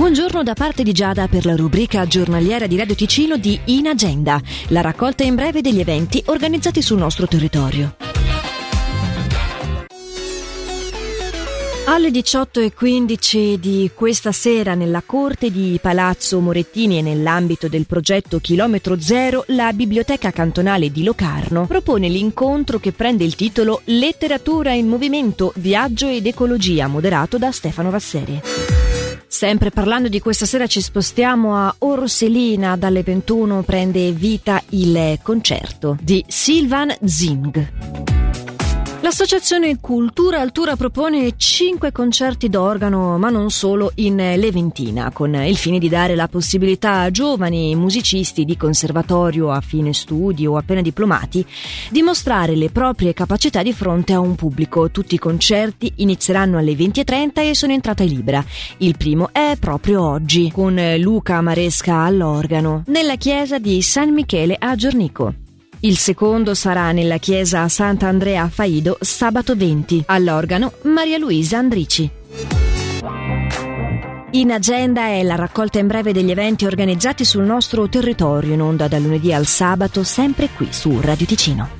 Buongiorno da parte di Giada per la rubrica giornaliera di Radio Ticino di In Agenda, la raccolta in breve degli eventi organizzati sul nostro territorio. Alle 18.15 di questa sera nella corte di Palazzo Morettini e nell'ambito del progetto Chilometro Zero, la Biblioteca Cantonale di Locarno propone l'incontro che prende il titolo Letteratura in movimento, viaggio ed ecologia, moderato da Stefano Vasseri. Sempre parlando di questa sera ci spostiamo a Orselina, dalle 21 prende vita il concerto di Silvan Zing. L'associazione Cultura Altura propone cinque concerti d'organo, ma non solo, in Leventina, con il fine di dare la possibilità a giovani musicisti di conservatorio a fine studi o appena diplomati di mostrare le proprie capacità di fronte a un pubblico. Tutti i concerti inizieranno alle 20.30 e sono entrata libera. Il primo è proprio oggi, con Luca Maresca all'organo, nella chiesa di San Michele a Giornico. Il secondo sarà nella chiesa Sant'Andrea Faido sabato 20. All'organo Maria Luisa Andrici. In agenda è la raccolta in breve degli eventi organizzati sul nostro territorio in onda da lunedì al sabato, sempre qui su Radio Ticino.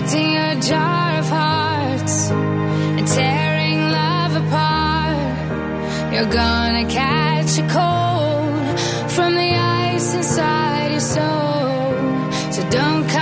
Collecting a jar of hearts and tearing love apart. You're gonna catch a cold from the ice inside your soul. So don't come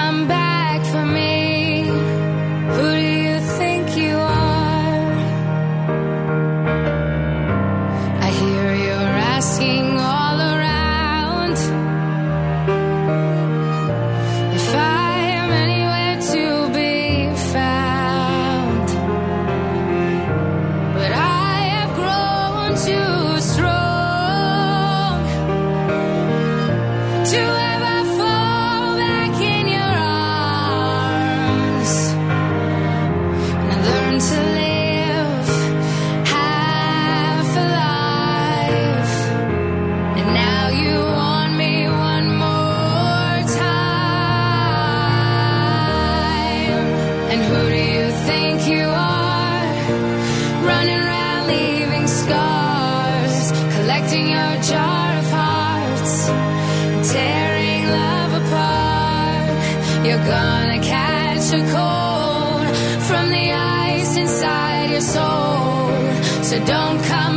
gonna catch a cold from the ice inside your soul. So don't come